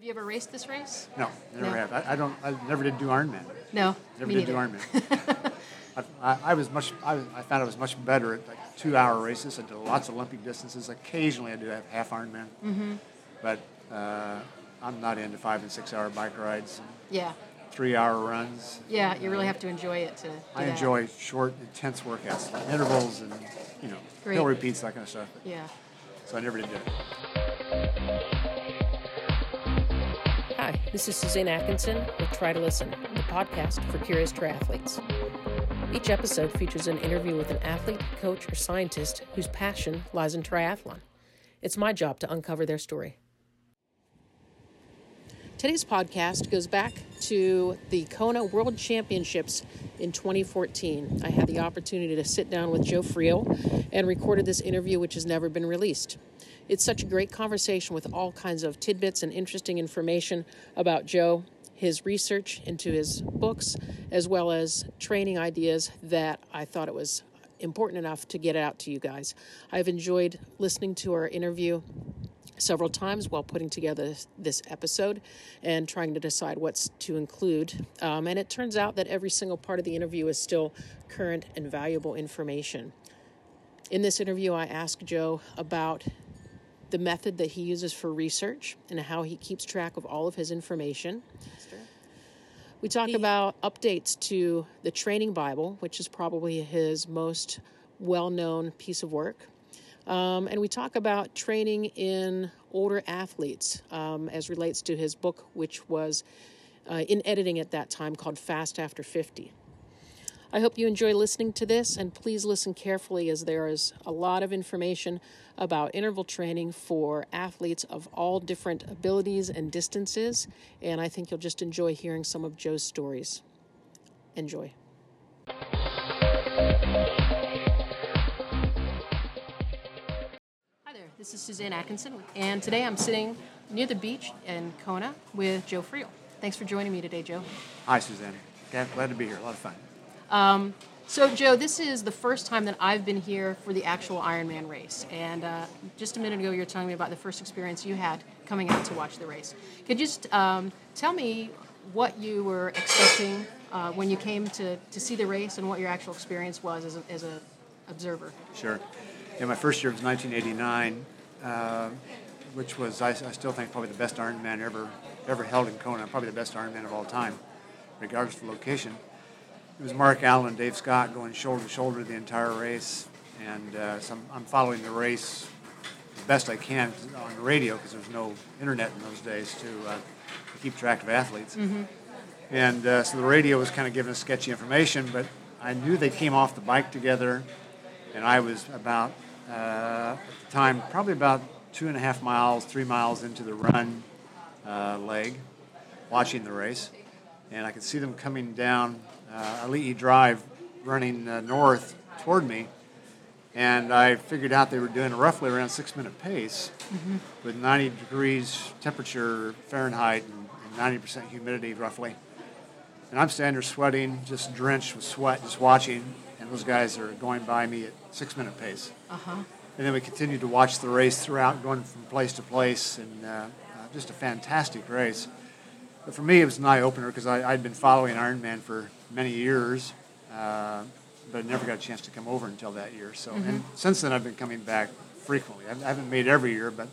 Have you ever raced this race? No, never No. have. I, I don't. I never did do Ironman. No, Never did do. Ironman. I, I, was much. I, was, I found I was much better at like two-hour races. I did lots of Olympic distances. Occasionally, I do have half Ironman. Mm-hmm. But uh, I'm not into five and six-hour bike rides, and Yeah, three-hour runs. yeah. You really have to enjoy it to. I that. enjoy short, intense workouts, like intervals and you know Great. hill repeats, that kind of stuff. Yeah. So I never did it. Hi, this is Suzanne Atkinson with Try to Listen, the podcast for curious triathletes. Each episode features an interview with an athlete, coach, or scientist whose passion lies in triathlon. It's my job to uncover their story. Today's podcast goes back to the Kona World Championships in 2014. I had the opportunity to sit down with Joe Friel and recorded this interview, which has never been released. It's such a great conversation with all kinds of tidbits and interesting information about Joe, his research into his books, as well as training ideas that I thought it was important enough to get out to you guys. I've enjoyed listening to our interview several times while putting together this episode and trying to decide what's to include. Um, and it turns out that every single part of the interview is still current and valuable information. In this interview, I asked Joe about the method that he uses for research and how he keeps track of all of his information. We talk about updates to the Training Bible, which is probably his most well known piece of work. Um, and we talk about training in older athletes um, as relates to his book, which was uh, in editing at that time called Fast After 50. I hope you enjoy listening to this, and please listen carefully as there is a lot of information about interval training for athletes of all different abilities and distances, and I think you'll just enjoy hearing some of Joe's stories. Enjoy. Hi there. This is Suzanne Atkinson, and today I'm sitting near the beach in Kona with Joe Friel. Thanks for joining me today, Joe. Hi, Suzanne. Glad glad to be here. A lot of fun. So, Joe, this is the first time that I've been here for the actual Ironman race. And uh, just a minute ago, you were telling me about the first experience you had coming out to watch the race. Could you just um, tell me what you were expecting uh, when you came to, to see the race and what your actual experience was as a, as a observer? Sure. Yeah, my first year was 1989, uh, which was I, I still think probably the best Ironman ever ever held in Kona. Probably the best Ironman of all time, regardless of location. It was Mark Allen and Dave Scott going shoulder to shoulder the entire race, and uh, so I'm, I'm following the race as best I can on the radio because there's no internet in those days to, uh, to keep track of athletes. And uh, so the radio was kind of giving us sketchy information, but I knew they came off the bike together, and I was about, uh, at the time, probably about two and a half miles, three miles into the run uh, leg, watching the race. And I could see them coming down uh, Ali'i Drive, running uh, north toward me. And I figured out they were doing roughly around six minute pace with 90 degrees temperature Fahrenheit and, and 90% humidity roughly. And I'm standing there sweating, just drenched with sweat, just watching. And those guys are going by me at six minute pace. Uh-huh. And then we continued to watch the race throughout, going from place to place, and uh, uh, just a fantastic race. But for me, it was an eye opener because I'd been following Ironman for many years, uh, but I never got a chance to come over until that year. So, and since then, I've been coming back frequently. I haven't made every year, but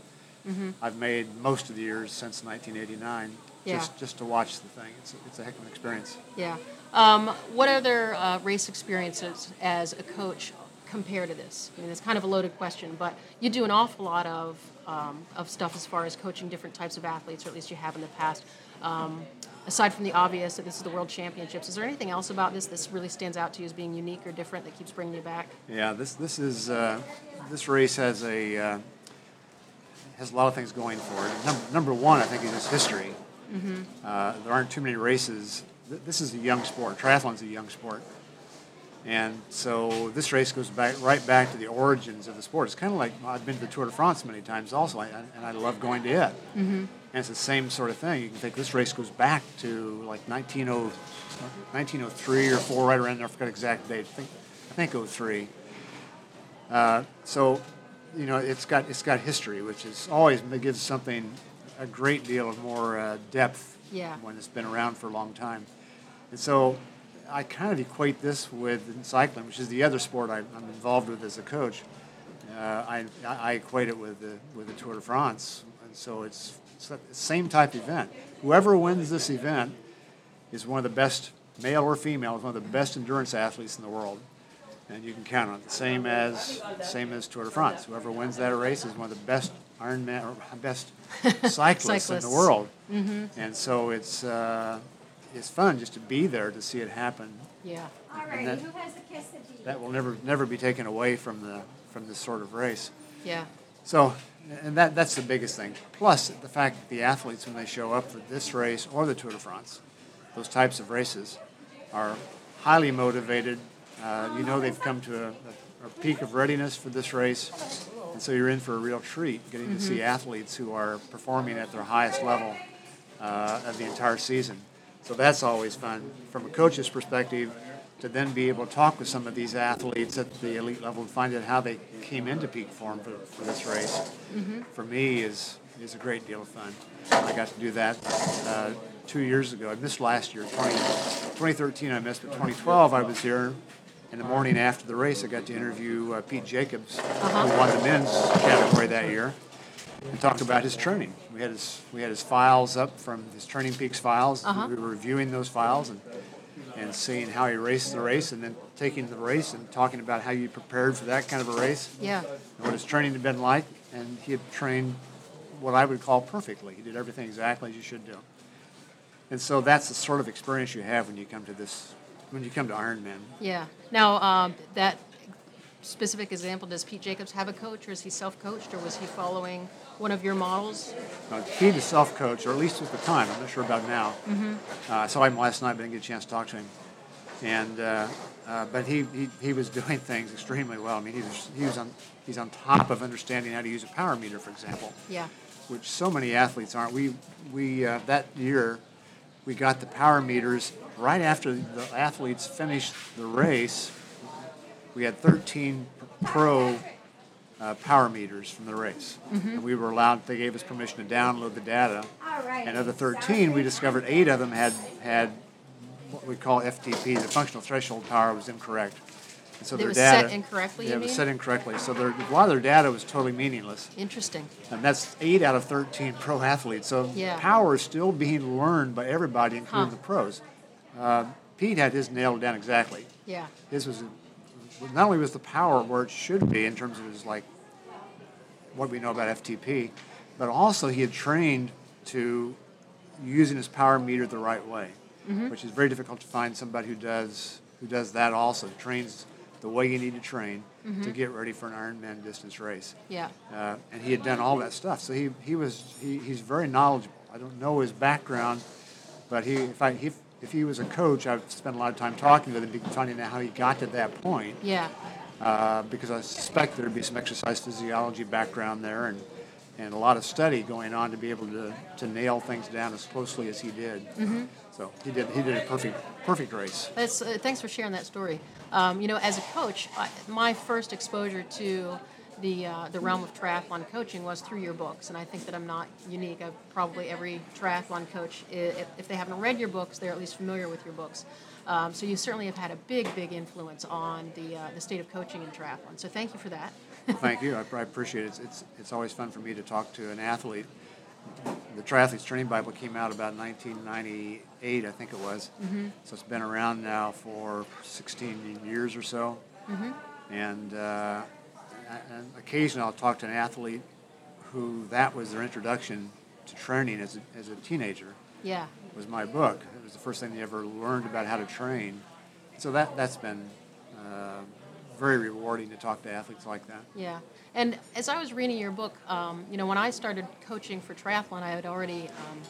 I've made most of the years since 1989, Yeah. just just to watch the thing. It's it's a heck of an experience. Yeah. Um, what other uh, race experiences as a coach compare to this? I mean, it's kind of a loaded question, but you do an awful lot of, um, of stuff as far as coaching different types of athletes, or at least you have in the past. Um, aside from the obvious that this is the World Championships, is there anything else about this that really stands out to you as being unique or different that keeps bringing you back? Yeah, this this is uh, this race has a uh, has a lot of things going for it. Number, number one, I think, is its history. Uh, there aren't too many races. This is a young sport. Triathlon's a young sport, and so this race goes back right back to the origins of the sport. It's kind of like I've been to the Tour de France many times, also, I- and I love going to it. And it's the same sort of thing. You can think this race goes back to like 1900, 1903 or four, right around there. I forgot the exact date. I think I think 03. Uh, so, you know, it's got it's got history, which is always gives something a great deal of more uh, depth Yeah. when it's been around for a long time. And so I kind of equate this with cycling, which is the other sport I, I'm involved with as a coach. Uh, I, I equate it with the, with the Tour de France. And so it's, it's the same type event. Whoever wins this event is one of the best, male or female, is one of the best endurance athletes in the world. And you can count on it. Same as same as Tour de France. Whoever wins that race is one of the best Ironman or best cyclists in the Cyclists. world. And so it's uh, it's fun just to be there to see it happen. Yeah. All And righty, that- who has the quesadilla? That will never never be taken away from the from this sort of race. Yeah. So, and that that's the biggest thing. Plus the fact that the athletes when they show up for this race or the Tour de France, those types of races, are highly motivated. Uh, you know they've come to a, a, a peak of readiness for this race, and so you're in for a real treat getting to see athletes who are performing at their highest level uh, of the entire season. So that's always fun from a coach's perspective to then be able to talk with some of these athletes at the elite level and find out how they came into peak form for, for this race. For me is is a great deal of fun. I got to do that uh, two years ago. I missed last year, 20, 2013 I missed, but 2012 I was here. In the morning after the race, I got to interview uh, Pete Jacobs, who won the men's category that year and talk about his training. We had his we had his files up from his Training Peaks files. Uh-huh. We were reviewing those files and and seeing how he raced the race, and then taking the race and talking about how you prepared for that kind of a race, Yeah. and what his training had been like. And he had trained what I would call perfectly. He did everything exactly as you should do. And so that's the sort of experience you have when you come to this when you come to Ironman. Yeah. Now, um, that specific example, does Pete Jacobs have a coach, or is he self-coached, or was he following one of your models? Uh, Pete is self-coached, or at least at the time. I'm not sure about now. Uh, I saw him last night, but didn't get a chance to talk to him. And uh, uh, but he, he, he was doing things extremely well. I mean, he was he was on he's on top of understanding how to use a power meter, for example, Yeah. which so many athletes aren't. We we uh, that year we got the power meters right after the athletes finished the race. We had 13 pro uh, power meters from the race, and we were allowed. They gave us permission to download the data. And of the 13, we discovered eight of them had had what we call FTP. The functional threshold power was incorrect. And so It their was data set incorrectly, Yeah, you it was mean? set incorrectly. So their, a lot of their data was totally meaningless. Interesting. And that's eight out of 13 pro athletes. So Yeah. power is still being learned by everybody, including Huh. the pros. Uh, Pete had his nailed down exactly. Yeah. His was not only was the power where it should be in terms of his like what we know about FTP, but also he had trained to using his power meter the right way, which is very difficult to find somebody who does who does that also trains the way you need to train to get ready for an Ironman distance race. Yeah. Uh, and he had done all that stuff, so he, he was he, he's very knowledgeable. I don't know his background, but he if I if, if he was a coach, I've spent a lot of time talking with him, finding out how he got to that point Yeah. uh, because I suspect there'd be some exercise physiology background there and, and a lot of study going on to be able to, to nail things down as closely as he did. So he did he did a perfect perfect race. That's, uh, thanks for sharing that story. Um, you know, as a coach, I, my first exposure to the uh, the realm of triathlon coaching was through your books, and I think that I'm not unique. I've probably every triathlon coach, if, they haven't read your books, they're at least familiar with your books. Um, so you certainly have had a big, big influence on the uh, the state of coaching in triathlon. So thank you for that. Thank you. I, I appreciate it. It's, it's it's always fun for me to talk to an athlete. The Triathlete's Training Bible came out about 1998, I think it was. So it's been around now for 16 years or so. And, uh, and occasionally I'll talk to an athlete who that was their introduction to training as a, as a teenager Yeah. was my book. It was the first thing they ever learned about how to train. So that, that's been uh, very rewarding to talk to athletes like that. Yeah, and as I was reading your book, um, you know, when I started coaching for triathlon, I had already um,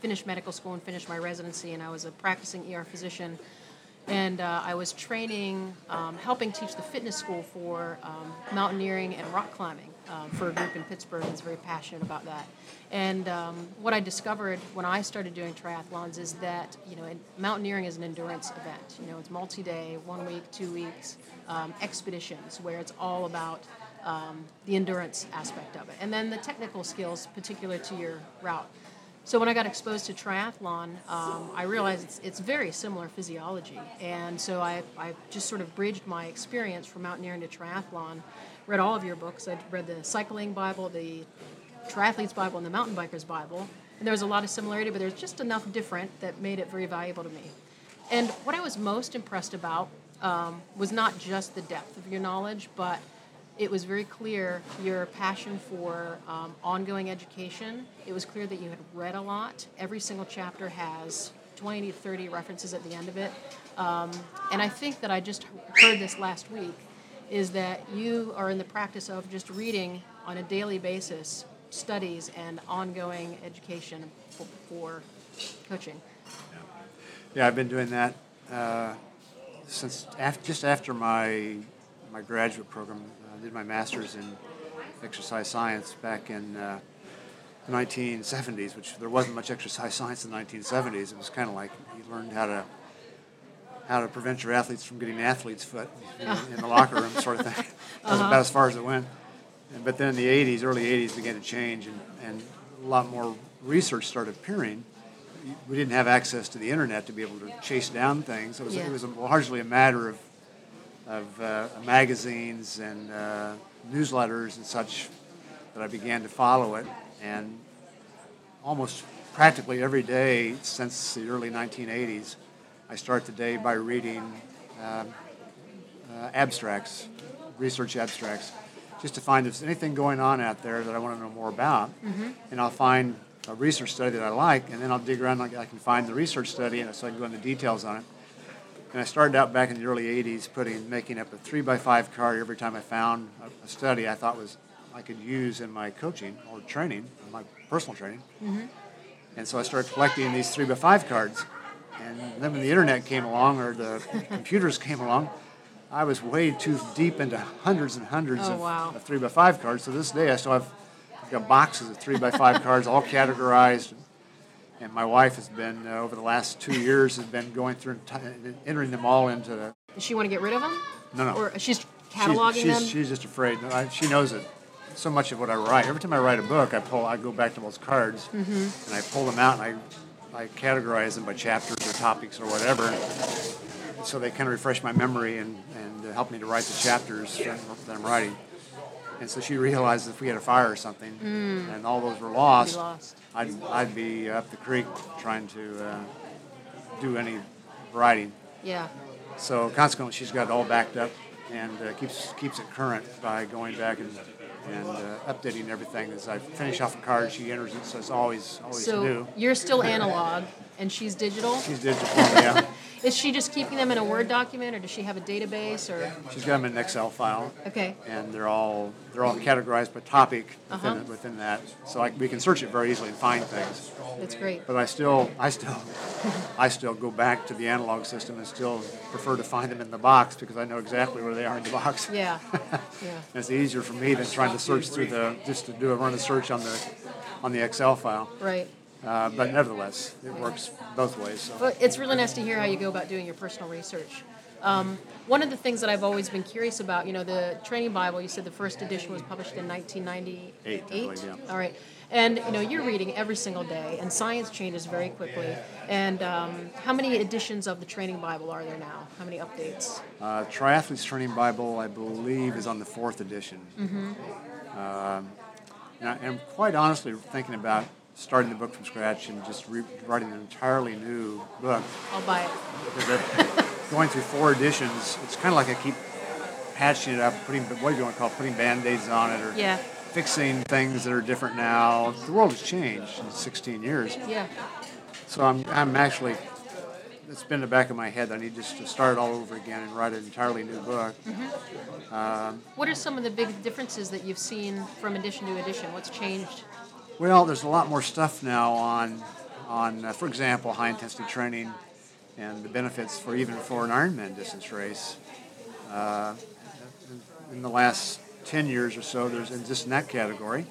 finished medical school and finished my residency, and I was a practicing ER physician. And uh, I was training, um, helping teach the fitness school for um, mountaineering and rock climbing um, for a group in Pittsburgh that's very passionate about that. And um, what I discovered when I started doing triathlons is that you know, mountaineering is an endurance event. You know, it's multi-day, one week, two weeks, um, expeditions where it's all about um, the endurance aspect of it, and then the technical skills particular to your route. So when I got exposed to triathlon, um, I realized it's, it's very similar physiology, and so I, I just sort of bridged my experience from mountaineering to triathlon. Read all of your books. I read the Cycling Bible, the Triathlete's Bible, and the Mountain Biker's Bible, and there was a lot of similarity, but there's just enough different that made it very valuable to me. And what I was most impressed about um, was not just the depth of your knowledge, but it was very clear your passion for um, ongoing education. It was clear that you had read a lot. Every single chapter has 20 to 30 references at the end of it. Um, and I think that I just heard this last week is that you are in the practice of just reading on a daily basis studies and ongoing education for, for coaching. Yeah, I've been doing that uh, since af- just after my my graduate program. I did my master's in exercise science back in uh, the 1970s, which there wasn't much exercise science in the 1970s. It was kind of like you learned how to how to prevent your athletes from getting athlete's foot in, in the locker room, sort of thing. That was about as far as it went. And, but then in the 80s, early 80s, began to change, and, and a lot more research started appearing. We didn't have access to the internet to be able to chase down things. It was, Yeah. it was largely a matter of, of uh, magazines and uh, newsletters and such that I began to follow it. And almost practically every day since the early 1980s, I start the day by reading um, uh, abstracts, research abstracts, just to find if there's anything going on out there that I want to know more about. And I'll find a research study that I like, and then I'll dig around. and I can find the research study, and so I can go into details on it. And I started out back in the early '80s, putting making up a three by five card every time I found a, study I thought was I could use in my coaching or training, my personal training. Mm-hmm. And so I started collecting these three by five cards. And then when the internet came along or the computers came along, I was way too deep into hundreds and hundreds Oh, of, wow. of three by five cards. So this day I still have I've got boxes of three by five cards, all categorized. And my wife has been uh, over the last two years has been going through and t- entering them all into the. Does she want to get rid of them? No, no. Or she's She's, cataloging she's, them? she's just afraid. I, she knows it. So much of what I write. Every time I write a book, I pull. I go back to those cards Mm-hmm. and I pull them out and I, I categorize them by chapters or topics or whatever. So they kind of refresh my memory and, and help me to write the chapters that I'm writing. And so she realized if we had a fire or something and all those were lost, Mm. lost. I'd, I'd be up the creek trying to uh, do any writing. yeah. So consequently, she's got it all backed up and uh, keeps keeps it current by going back and and uh, updating everything. As I finish off a card, she enters it, so it's always always So new. you're still analog and she's digital. She's digital, yeah. Is she just keeping them in a Word document or does she have a database or She's got them in an Excel file, okay. and they're all they're all categorized by topic within, Uh-huh. within that. So I, we can search it very easily and find things. That's great. But I still I still I still go back to the analog system and still prefer to find them in the box because I know exactly where they are in the box. Yeah. Yeah. It's easier for me than trying to search through the just to do a run a search on the on the Excel file. Right. Uh, but nevertheless, it works both ways. So. Well, it's really nice to hear how you go about doing your personal research. Um, one of the things that I've always been curious about, you know, the training Bible, you said the first edition was published in 1998. Eight, yeah. All right. And, you know, you're reading every single day, and science changes very quickly. And um, how many editions of the training Bible are there now? How many updates? Uh, Triathlete's Training Bible, I believe, is on the fourth edition. Um, and, I, am quite honestly thinking about starting the book from scratch and just re- writing an entirely new book. I'll buy it. Going through four editions, it's kind of like I keep patching it up, putting what do you want to call it, putting band-aids on it, or Yeah. fixing things that are different now. The world has changed in 16 years. Yeah. So I'm, I'm actually, it's been in the back of my head. I need just to start all over again and write an entirely new book. Mm-hmm. Um, what are some of the big differences that you've seen from edition to edition? What's changed? Well, there's a lot more stuff now on, on uh, for example, high intensity training and the benefits for even for an Ironman distance race. Uh, in the last 10 years or so, there's in just in that category,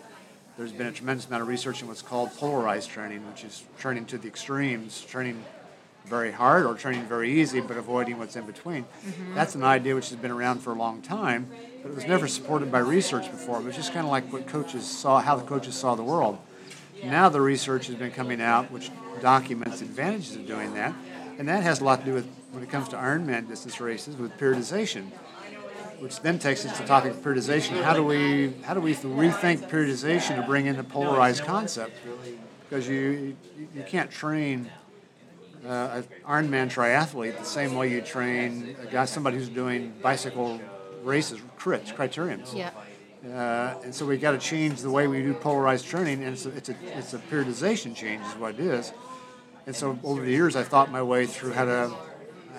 there's been a tremendous amount of research in what's called polarized training, which is training to the extremes, training very hard or training very easy, but avoiding what's in between. That's an idea which has been around for a long time, but it was never supported by research before. It was just kind of like what coaches saw, how the coaches saw the world. Now the research has been coming out, which documents the advantages of doing that, and that has a lot to do with when it comes to Ironman distance races with periodization, which then takes us to the topic of periodization. How do we how do we rethink periodization to bring in the polarized concept? Because you you can't train uh, an Ironman triathlete the same way you train a guy somebody who's doing bicycle races, crits, criteriums. Yeah. Uh, and so we got to change the way we do polarized training, and it's a, it's a, it's a periodization change, is what it is. And so over the years, I thought my way through how to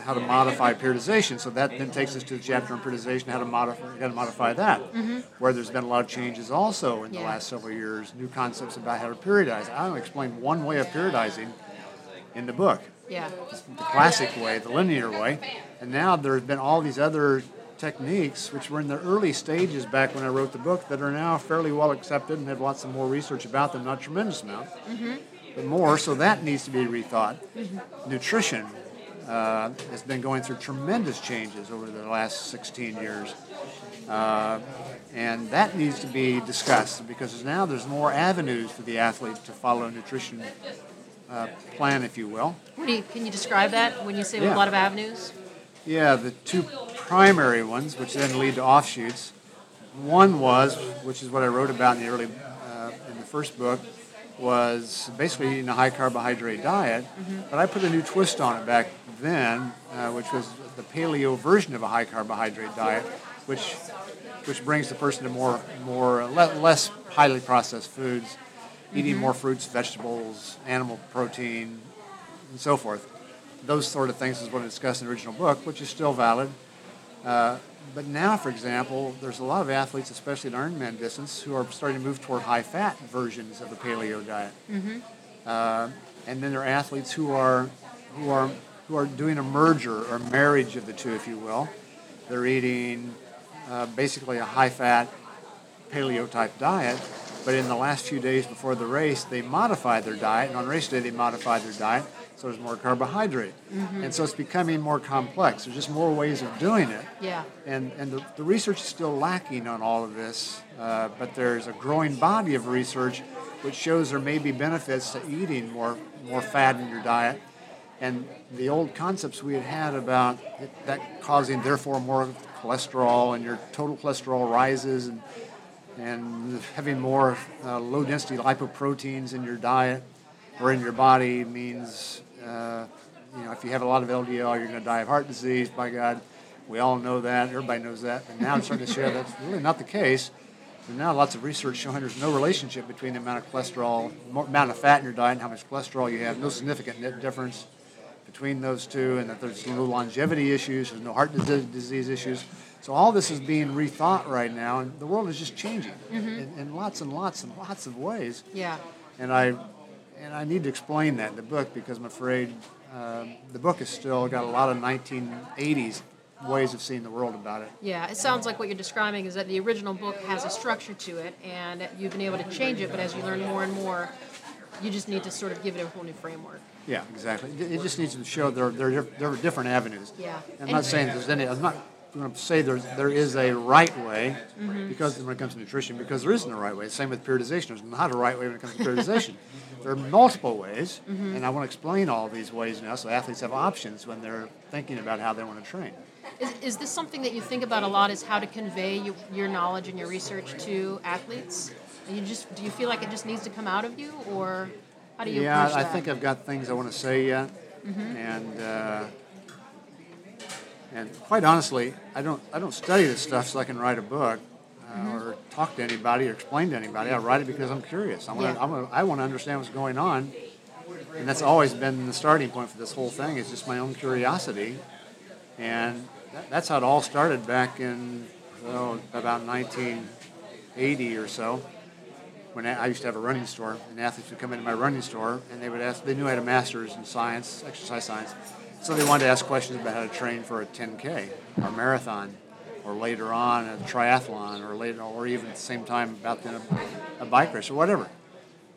how to modify periodization. So that then takes us to the chapter on periodization, how to modify how to modify that, where there's been a lot of changes also in the Yeah. last several years, new concepts about how to periodize. I only explain one way of periodizing in the book Yeah. the classic way, the linear way. And now there's been all these other techniques, which were in the early stages back when I wrote the book, that are now fairly well accepted and have lots of more research about them, not a tremendous amount, but more. So that needs to be rethought. Nutrition uh, has been going through tremendous changes over the last 16 years. Uh, and that needs to be discussed because now there's more avenues for the athlete to follow a nutrition uh, plan, if you will. What do you, can you describe that when you say Yeah. a lot of avenues? Yeah, the two primary ones, which then lead to offshoots. One was, which is what I wrote about in the early, uh, in the first book, was basically eating a high carbohydrate diet. But I put a new twist on it back then, uh, which was the paleo version of a high carbohydrate diet, which which brings the person to more more le- less highly processed foods, eating more fruits, vegetables, animal protein, and so forth those sort of things is what I discussed in the original book, which is still valid. Uh, but now, for example, there's a lot of athletes, especially at Ironman distance, who are starting to move toward high-fat versions of the paleo diet. Uh, and then there are athletes who are who are who are doing a merger or marriage of the two, if you will. They're eating uh, basically a high-fat paleo type diet, but in the last few days before the race, they modify their diet, and on race day, they modify their diet, so there's more carbohydrate. And so it's becoming more complex. There's just more ways of doing it. Yeah. And, and the, the research is still lacking on all of this, uh, but there's a growing body of research which shows there may be benefits to eating more, more fat in your diet. And the old concepts we had had about it, that causing, therefore, more cholesterol and your total cholesterol rises and, and having more uh, low density lipoproteins in your diet or in your body means, uh, you know, if you have a lot of LDL, you're going to die of heart disease. By God, we all know that. Everybody knows that. And now it's starting to show that's really not the case. And now lots of research showing there's no relationship between the amount of cholesterol, amount of fat in your diet, and how much cholesterol you have. No significant difference between those two, and that there's no longevity issues, there's no heart disease issues. So all this is being rethought right now, and the world is just changing in, in lots and lots and lots of ways. Yeah. And I and I need to explain that in the book because I'm afraid um, the book has still got a lot of 1980s ways of seeing the world about it. Yeah, it sounds like what you're describing is that the original book has a structure to it, and you've been able to change it. But as you learn more and more, you just need to sort of give it a whole new framework. Yeah, exactly. It just needs to show there, there, there are different avenues. Yeah. I'm not saying there's any, I'm not going to say there's, there is a right way because when it comes to nutrition, because there isn't a right way. Same with periodization. There's not a right way when it comes to periodization. there are multiple ways, and I want to explain all these ways now so athletes have options when they're thinking about how they want to train. Is, is this something that you think about a lot? Is how to convey you, your knowledge and your research to athletes? You just do you feel like it just needs to come out of you, or how do you yeah, I think I've got things I want to say yet, and uh, and quite honestly, I don't I don't study this stuff so I can write a book uh, or talk to anybody or explain to anybody. I write it because I'm curious. I want Yeah. to I want to understand what's going on, and that's always been the starting point for this whole thing. Is just my own curiosity, and that, that's how it all started back in oh, about 1980 or so when I I used to have a running store, and athletes would come into my running store, and they would ask. They knew I had a master's in science, exercise science, so they wanted to ask questions about how to train for a 10k or marathon, or later on a triathlon, or later, or even at the same time about then a, a bike race or whatever.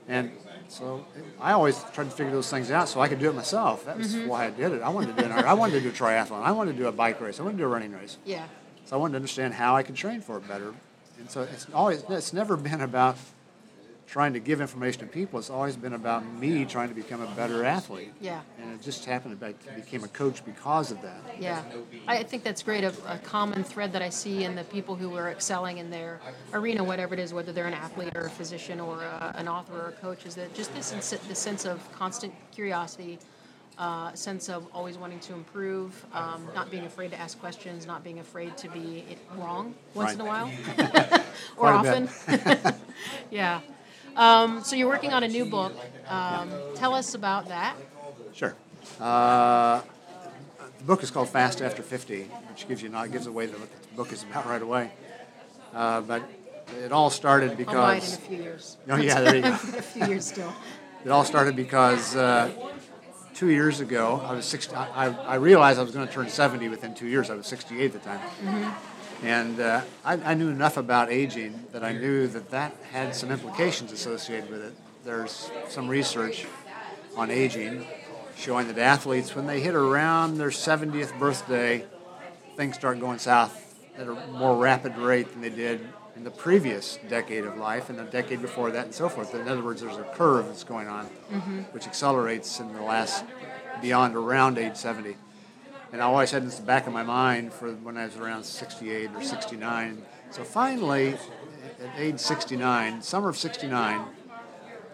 And so I always tried to figure those things out so I could do it myself. That was mm-hmm. why I did it. I wanted to do an, I wanted to do a triathlon. I wanted to do a bike race. I wanted to do a running race. Yeah. So I wanted to understand how I could train for it better. And so it's always it's never been about trying to give information to people. It's always been about me trying to become a better athlete. Yeah. And it just happened that I became a coach because of that. Yeah, I think that's great. A, a common thread that I see in the people who are excelling in their arena, whatever it is, whether they're an athlete or a physician or a, an author or a coach, is that just this this sense of constant curiosity, uh, sense of always wanting to improve, um, not being afraid to ask questions, not being afraid to be wrong once in a while, or often. yeah. Um, so you're working on a new book. Um, tell us about that. Sure. Uh, the book is called Fast After 50, which gives you not gives away the, what the book is about right away. Uh, but it all started I'll buy it in because a few years. Oh, yeah, there you go. a few years still. it all started because uh, two years ago I was 60, I, I- I realized I was going to turn 70 within two years. I was 68 at the time, and uh, I, I knew enough about aging that I knew that that had some implications associated with it. There's some research on aging showing that athletes, when they hit around their 70th birthday, things start going south at a more rapid rate than they did in the previous decade of life and the decade before that and so forth. In other words, there's a curve that's going on, which accelerates in the last beyond around age 70. And I always had this in the back of my mind for when I was around 68 or 69. So finally, at age 69, summer of 69,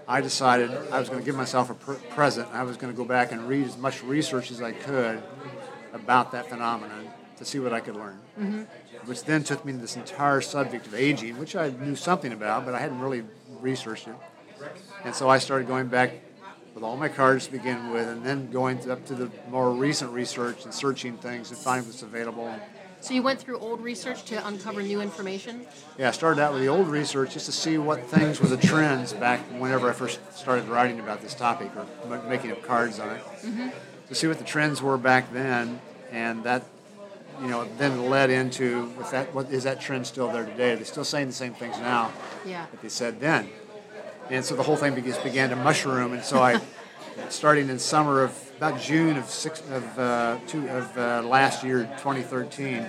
I decided I was going to give myself a pr- present. I was going to go back and read as much research as I could about that phenomenon to see what I could learn. Mm-hmm. Which then took me to this entire subject of aging, which I knew something about, but I hadn't really researched it. And so I started going back with all my cards to begin with, and then going up to the more recent research and searching things and finding what's available. So you went through old research to uncover new information. Yeah, I started out with the old research just to see what things were the trends back whenever I first started writing about this topic or making up cards on it. Mm-hmm. To see what the trends were back then, and that, you know, then led into with that. What is that trend still there today? Are they still saying the same things now Yeah. that they said then? And so the whole thing just began to mushroom, and so I, starting in summer of about June of six of uh, two of uh, last year, 2013,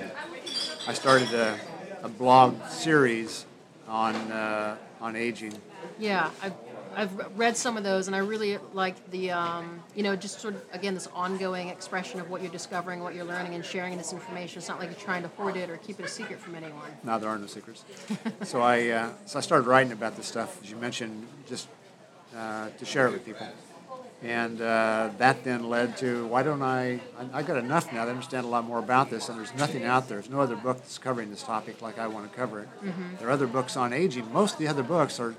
I started a, a blog series on uh, on aging. Yeah, I've, I've read some of those, and I really like the, um, you know, just sort of, again, this ongoing expression of what you're discovering, what you're learning, and sharing this information. It's not like you're trying to hoard it or keep it a secret from anyone. No, there are no secrets. so I uh, so I started writing about this stuff, as you mentioned, just uh, to share it with people. And uh, that then led to why don't I? I I got enough now to understand a lot more about this, and there's nothing out there. There's no other book that's covering this topic like I want to cover it. There are other books on aging. Most of the other books are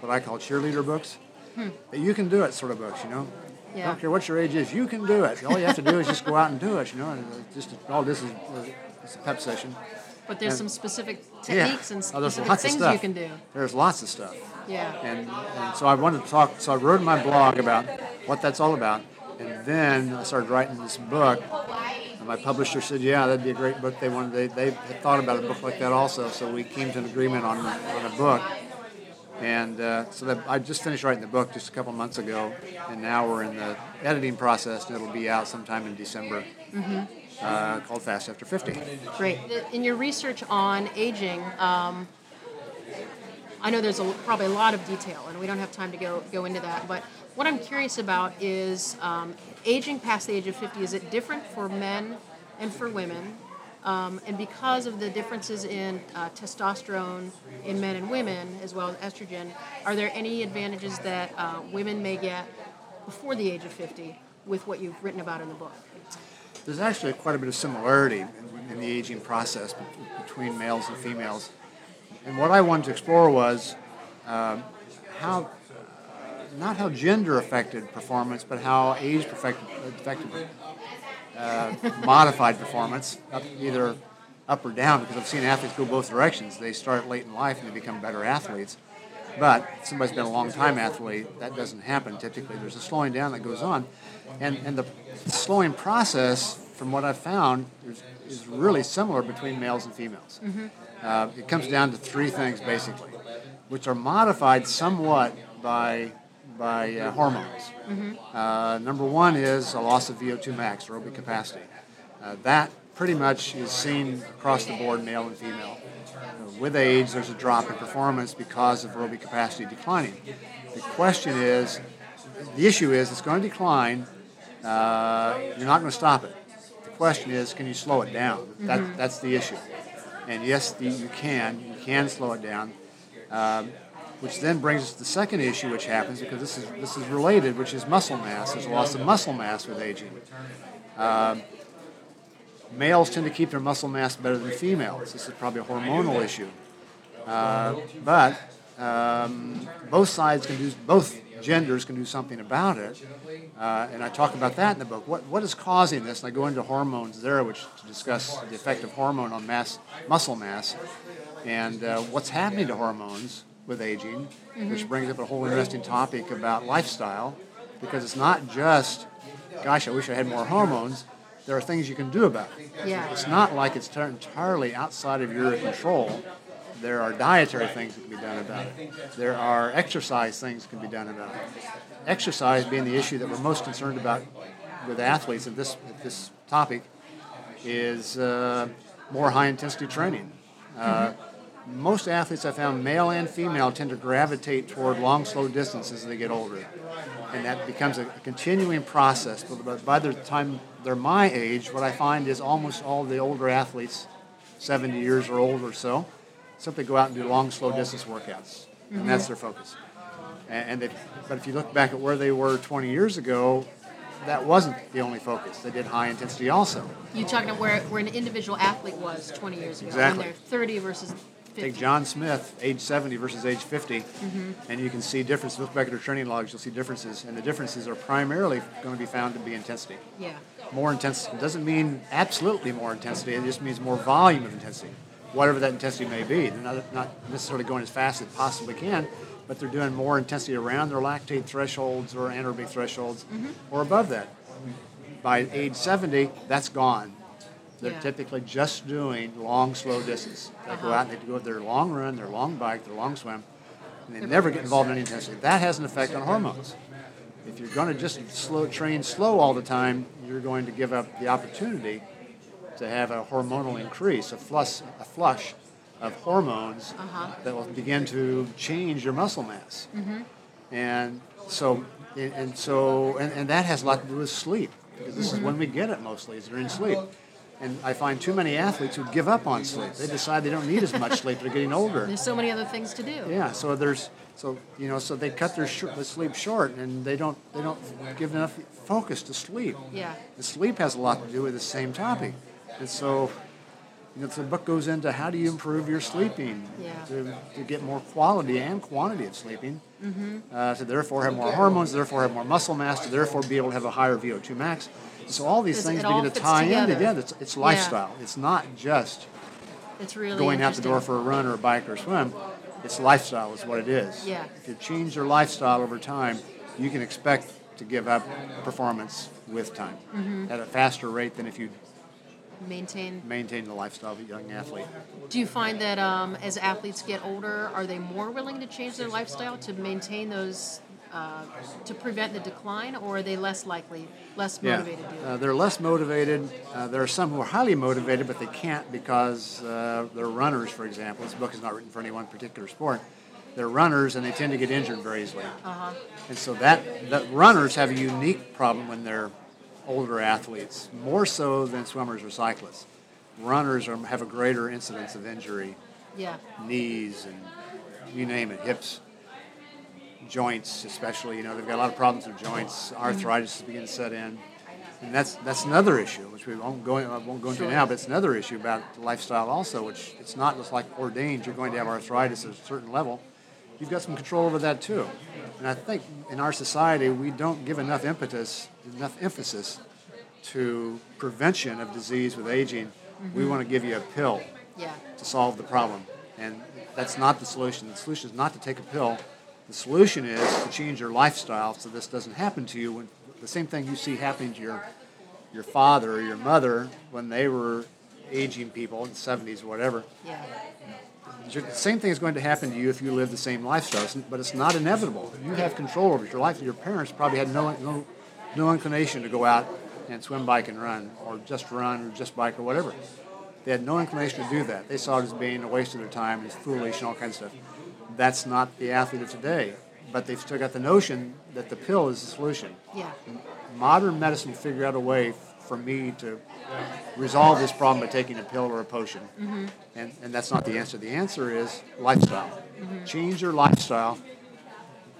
what I call cheerleader books. Hmm. That you can do it sort of books, you know. I Yeah. don't care what your age is, you can do it. All you have to do is just go out and do it, you know. And just all this is it's a pep session. But there's And- some specific Yeah. techniques and Oh, there's specific of things stuff. you can do. There's lots of stuff. Yeah. And, and so I wanted to talk, so I wrote in my blog about what that's all about. And then I started writing this book. And my publisher said, yeah, that'd be a great book. They wanted, they, they had thought about a book like that also. So we came to an agreement on, on a book. And uh, so that I just finished writing the book just a couple months ago. And now we're in the editing process and it'll be out sometime in December. Uh, called Fast After 50. Great. In your research on aging, um, I know there's a, probably a lot of detail, and we don't have time to go, go into that. But what I'm curious about is um, aging past the age of 50. Is it different for men and for women? Um, and because of the differences in uh, testosterone in men and women, as well as estrogen, are there any advantages that uh, women may get before the age of 50 with what you've written about in the book? There's actually quite a bit of similarity in, the aging process between males and females. And what I wanted to explore was um, how, not how gender affected performance, but how age affected, affected uh, modified performance, up, either up or down, because I've seen athletes go both directions. They start late in life and they become better athletes. But if somebody's been a long time athlete, that doesn't happen typically. There's a slowing down that goes on. And, and the slowing process, from what I've found, is, is really similar between males and females. Uh, it comes down to three things basically, which are modified somewhat by by uh, hormones. Uh, number one is a loss of VO2 max, aerobic capacity. Uh, that pretty much is seen across the board, male and female. With age, there's a drop in performance because of aerobic capacity declining. The question is, the issue is, it's going to decline. Uh, you're not going to stop it. The question is, can you slow it down? That, that's the issue. And yes, the, you can. You can slow it down. Um, which then brings us to the second issue, which happens because this is this is related, which is muscle mass. There's a loss of muscle mass with aging. Um, males tend to keep their muscle mass better than females. This is probably a hormonal issue. Uh, but um, both sides can do, both genders can do something about it. Uh, and I talk about that in the book. What, what is causing this? And I go into hormones there, which to discuss the effect of hormone on mass, muscle mass, and uh, what's happening to hormones with aging, which brings up a whole interesting topic about lifestyle, because it's not just, gosh, I wish I had more hormones. There are things you can do about it. Yeah. It's not like it's entirely outside of your control. There are dietary things that can be done about it. There are exercise things that can be done about it. Exercise being the issue that we're most concerned about with athletes at this, at this topic is uh, more high intensity training. Uh, most athletes I found, male and female, tend to gravitate toward long, slow distances as they get older. And that becomes a continuing process. But by the time they're my age, what I find is almost all the older athletes, 70 years or older or so, simply go out and do long, slow distance workouts. And that's their focus. And, and they, but if you look back at where they were 20 years ago, that wasn't the only focus. They did high intensity also. You're talking about where, where an individual athlete was 20 years ago Exactly. when they're 30 versus 50. Take John Smith, age 70 versus age 50, Mm-hmm. and you can see differences. Look back at their training logs, you'll see differences, and the differences are primarily going to be found to be intensity. Yeah. More intensity doesn't mean absolutely more intensity, it just means more volume of intensity, whatever that intensity may be. They're not, not necessarily going as fast as possibly can, but they're doing more intensity around their lactate thresholds or anaerobic thresholds Mm-hmm. or above that. By age 70, that's gone. They're Yeah. typically just doing long, slow distance. They go Uh-huh. out and they go their long run, their long bike, their long swim, and they never get involved in any intensity. That has an effect on hormones. If you're going to just slow train slow all the time, you're going to give up the opportunity to have a hormonal increase, a flush, a flush of hormones Uh-huh. that will begin to change your muscle mass. And so, and, and so, and, and that has a lot to do with sleep because this is when we get it mostly is during sleep. And I find too many athletes who give up on sleep. They decide they don't need as much sleep. They're getting older. There's so many other things to do. Yeah, so there's so you know so they cut their sh- the sleep short and they don't they don't give enough focus to sleep. Yeah. The sleep has a lot to do with the same topic, and so you know the book goes into how do you improve your sleeping Yeah. to, to get more quality and quantity of sleeping, uh, to therefore have more hormones, therefore have more muscle mass, to therefore be able to have a higher VO2 max. So all these things begin to tie in together. It's, it's Yeah. lifestyle. It's not just It's really going out the door for a run or a bike or a swim. It's lifestyle is what it is. Yeah. If you change your lifestyle over time, you can expect to give up performance with time Mm-hmm. at a faster rate than if you maintain. maintain the lifestyle of a young athlete. Do you find that um, as athletes get older, are they more willing to change their lifestyle to maintain those, uh, to prevent the decline, or are they less likely, less motivated to do? Uh, they're less motivated. Uh, there are some who are highly motivated, but they can't because uh, they're runners, for example. This book is not written for any one particular sport. They're runners, and they tend to get injured very easily. Uh-huh. And so that, that runners have a unique problem when they're older athletes, more so than swimmers or cyclists. Runners are, have a greater incidence of injury, Yeah. knees and you name it, hips, joints especially. You know, they've got a lot of problems with joints. Mm-hmm. Arthritis is beginning to set in. And that's that's another issue, which we won't go, I won't go into Sure. now, but it's another issue about lifestyle also, which it's not just like ordained, you're going to have arthritis at a certain level. You've got some control over that too. And I think in our society, we don't give enough impetus, enough emphasis to prevention of disease with aging. We mm-hmm. want to give you a pill Yeah. to solve the problem. And that's not the solution. The solution is not to take a pill. The solution is to change your lifestyle so this doesn't happen to you. When the same thing you see happening to your your father or your mother when they were aging people in the 70s or whatever, Yeah. The same thing is going to happen to you if you live the same lifestyle, but it's not inevitable. You have control over your life. Your parents probably had no, no, no inclination to go out and swim, bike, and run, or just run, or just bike, or whatever. They had no inclination to do that. They saw it as being a waste of their time, it's foolish, and all kinds of stuff. That's not the athlete of today. But they've still got the notion that the pill is the solution. Yeah. Modern medicine figured out a way for me to resolve this problem by taking a pill or a potion. Mm-hmm. And, and that's not the answer. The answer is lifestyle. Mm-hmm. Change your lifestyle.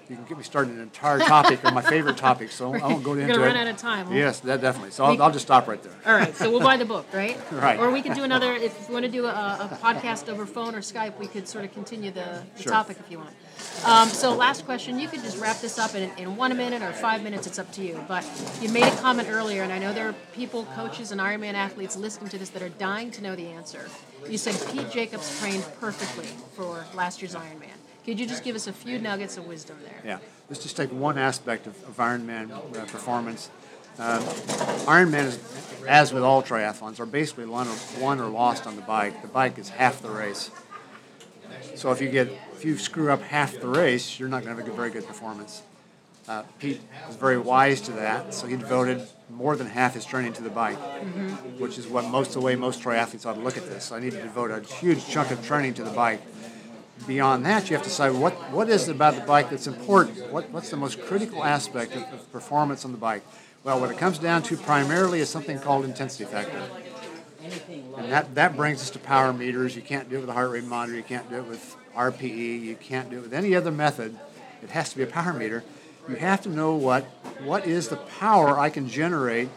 You can get me started on an entire topic on my favorite topic, so I won't go You're into gonna it. run out of time. Yes, that definitely. So I'll, I'll just stop right there. All right, so we'll buy the book, right? Right. Or we could do another, if you want to do a, a podcast over phone or Skype, we could sort of continue the, the Sure. topic if you want. Um, so last question, you could just wrap this up in, in one minute or five minutes, it's up to you. But you made a comment earlier, and I know there are people, coaches, and Ironman athletes listening to this that are dying to know the answer. You said Pete Jacobs trained perfectly for last year's Ironman. Could you just give us a few nuggets of wisdom there? Yeah, let's just take one aspect of, of Ironman uh, performance. Um, Ironman, is, as with all triathlons, are basically won or, won or lost on the bike. The bike is half the race. So if you get if you screw up half the race, you're not going to have a very good performance. Uh, Pete was very wise to that, so he devoted more than half his training to the bike, which is what most the way most triathletes ought to look at this. I need to devote a huge chunk of training to the bike beyond that, you have to decide what, what is it about the bike that's important? What, what's the most critical aspect of, of performance on the bike? Well, what it comes down to primarily is something called intensity factor. And that, that brings us to power meters. You can't do it with a heart rate monitor. You can't do it with RPE. You can't do it with any other method. It has to be a power meter. You have to know what, what is the power I can generate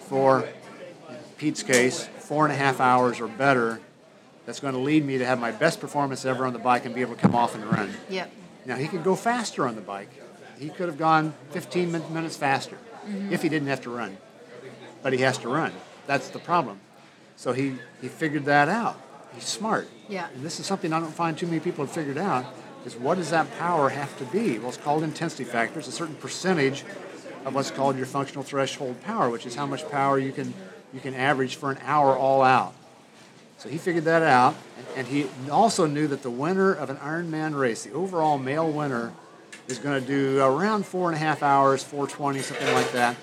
for, Pete's case, four and a half hours or better that's going to lead me to have my best performance ever on the bike and be able to come off and run. Yep. Now, he could go faster on the bike. He could have gone 15 min- minutes faster mm-hmm. if he didn't have to run. But he has to run. That's the problem. So he, he figured that out. He's smart. Yeah. And this is something I don't find too many people have figured out is what does that power have to be? Well, it's called intensity factor. It's a certain percentage of what's called your functional threshold power, which is how much power you can, you can average for an hour all out. So he figured that out, and he also knew that the winner of an Ironman race, the overall male winner, is going to do around four and a half hours, 420, something like that,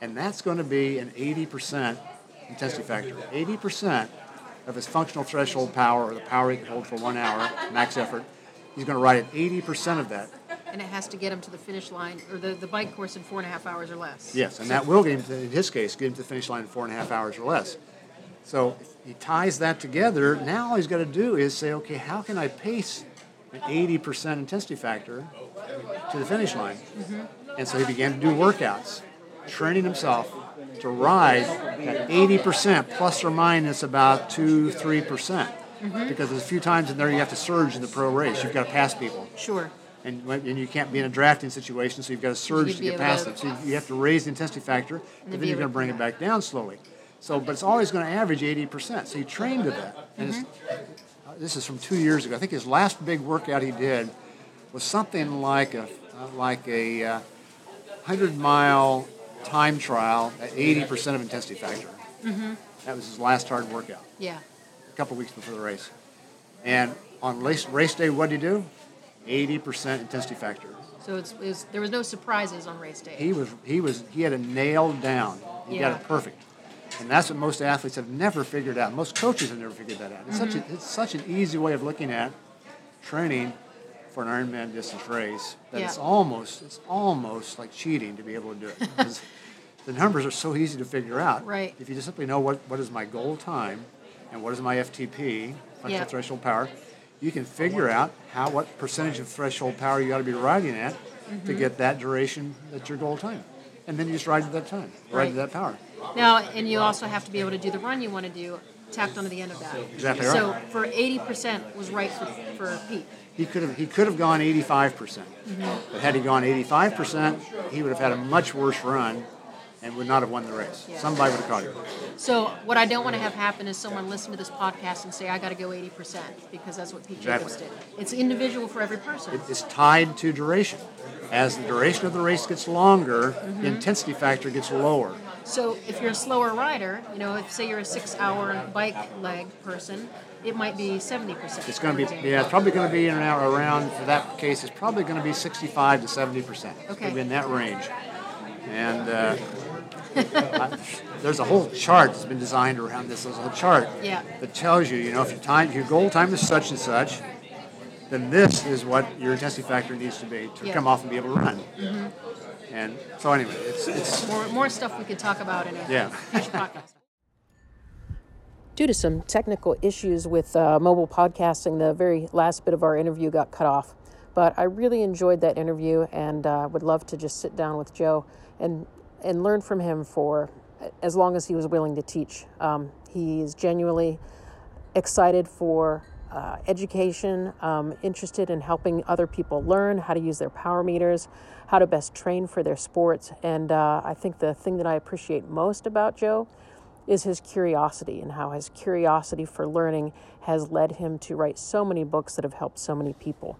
and that's going to be an 80% intensity factor. 80% of his functional threshold power, or the power he can hold for one hour, max effort, he's going to ride at 80% of that. And it has to get him to the finish line, or the, the bike course in four and a half hours or less. Yes, and that will get him, to, in his case, get him to the finish line in four and a half hours or less. So he ties that together. Now all he's got to do is say, okay, how can I pace an 80% intensity factor to the finish line? And so he began to do workouts, training himself to ride at 80% plus or minus about 2 3%. Because there's a few times in there you have to surge in the pro race. You've got to pass people Sure. and, when- and you can't be in a drafting situation, so you've got to surge to get past them. So you, you have to raise the intensity factor, but then you're going to bring it back down slowly. So, but it's always going to average 80%. So he trained to that. And Mm-hmm. uh, this is from two years ago. I think his last big workout he did was something like a uh, like a uh, hundred mile time trial at 80% of intensity factor. Mm-hmm. That was his last hard workout Yeah. a couple weeks before the race. And on race, race day, what did he do? 80% intensity factor. So it's, it was, there was no surprises on race day. He was he was he had it nailed down. He Yeah. got it perfect. And that's what most athletes have never figured out. Most coaches have never figured that out. It's such a, it's such an easy way of looking at training for an Ironman distance race that it's almost it's almost like cheating to be able to do it. Because the numbers are so easy to figure out. Right. If you just simply know what, what is my goal time and what is my FTP, functional Yeah. threshold power, you can figure out how what percentage of threshold power you got to be riding at Mm-hmm. to get that duration that's your goal time. And then you just ride to that time, ride Right. to that power. Now, and you also have to be able to do the run you want to do tacked onto the end of that. Exactly right. So for 80% was right for, for Pete. He could have he could have gone 85%. percent Mm-hmm. But had he gone 85%, he would have had a much worse run and would not have won the race. Yeah. Somebody would have caught him. So what I don't want to have happen is someone listen to this podcast and say, I got to go 80% because that's what Pete Jacobs did. It's individual for every person. It's tied to duration. As the duration of the race gets longer, Mm-hmm. the intensity factor gets lower. So if you're a slower rider, you know, if say you're a six-hour bike leg person, it might be 70%. It's going to be yeah, it's probably going to be in and out around for that case. It's probably going to be 65 to 70 percent. It's Okay. going to be in that range. And uh, I, there's a whole chart that's been designed around this. There's a whole chart Yeah. that tells you, you know, if your time, if your goal time is such and such, then this is what your intensity factor needs to be to Yeah. Mm-hmm. come off and be able to run. And so anyway, it's it's More, more stuff we could talk about in a Yeah. future podcast. Due to some technical issues with uh, mobile podcasting, the very last bit of our interview got cut off. But I really enjoyed that interview and uh, would love to just sit down with Joe and, and learn from him for as long as he was willing to teach. Um, he is genuinely excited for uh, education, um, interested in helping other people learn how to use their power meters, how to best train for their sports. And uh, I think the thing that I appreciate most about Joe is his curiosity and how his curiosity for learning has led him to write so many books that have helped so many people.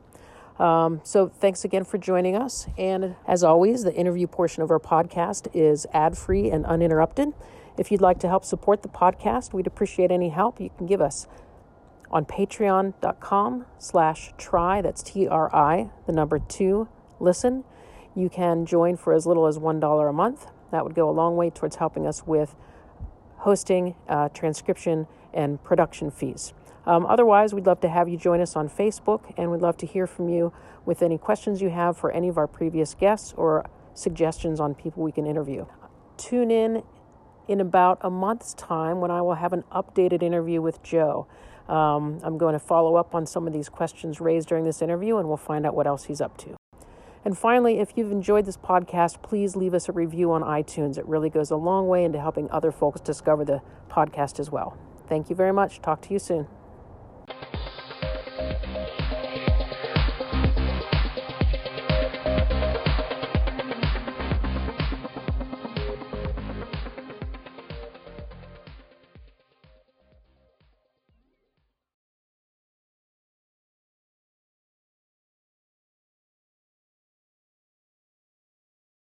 Um, so, thanks again for joining us. And as always, the interview portion of our podcast is ad free and uninterrupted. If you'd like to help support the podcast, we'd appreciate any help you can give us on patreon.com slash try that's t-r-i the number two listen you can join for as little as one dollar a month that would go a long way towards helping us with hosting uh, transcription and production fees um, otherwise we'd love to have you join us on facebook and we'd love to hear from you with any questions you have for any of our previous guests or suggestions on people we can interview tune in in about a month's time when I will have an updated interview with Joe. Um, I'm going to follow up on some of these questions raised during this interview and we'll find out what else he's up to. And finally, if you've enjoyed this podcast, please leave us a review on iTunes. It really goes a long way into helping other folks discover the podcast as well. Thank you very much. Talk to you soon.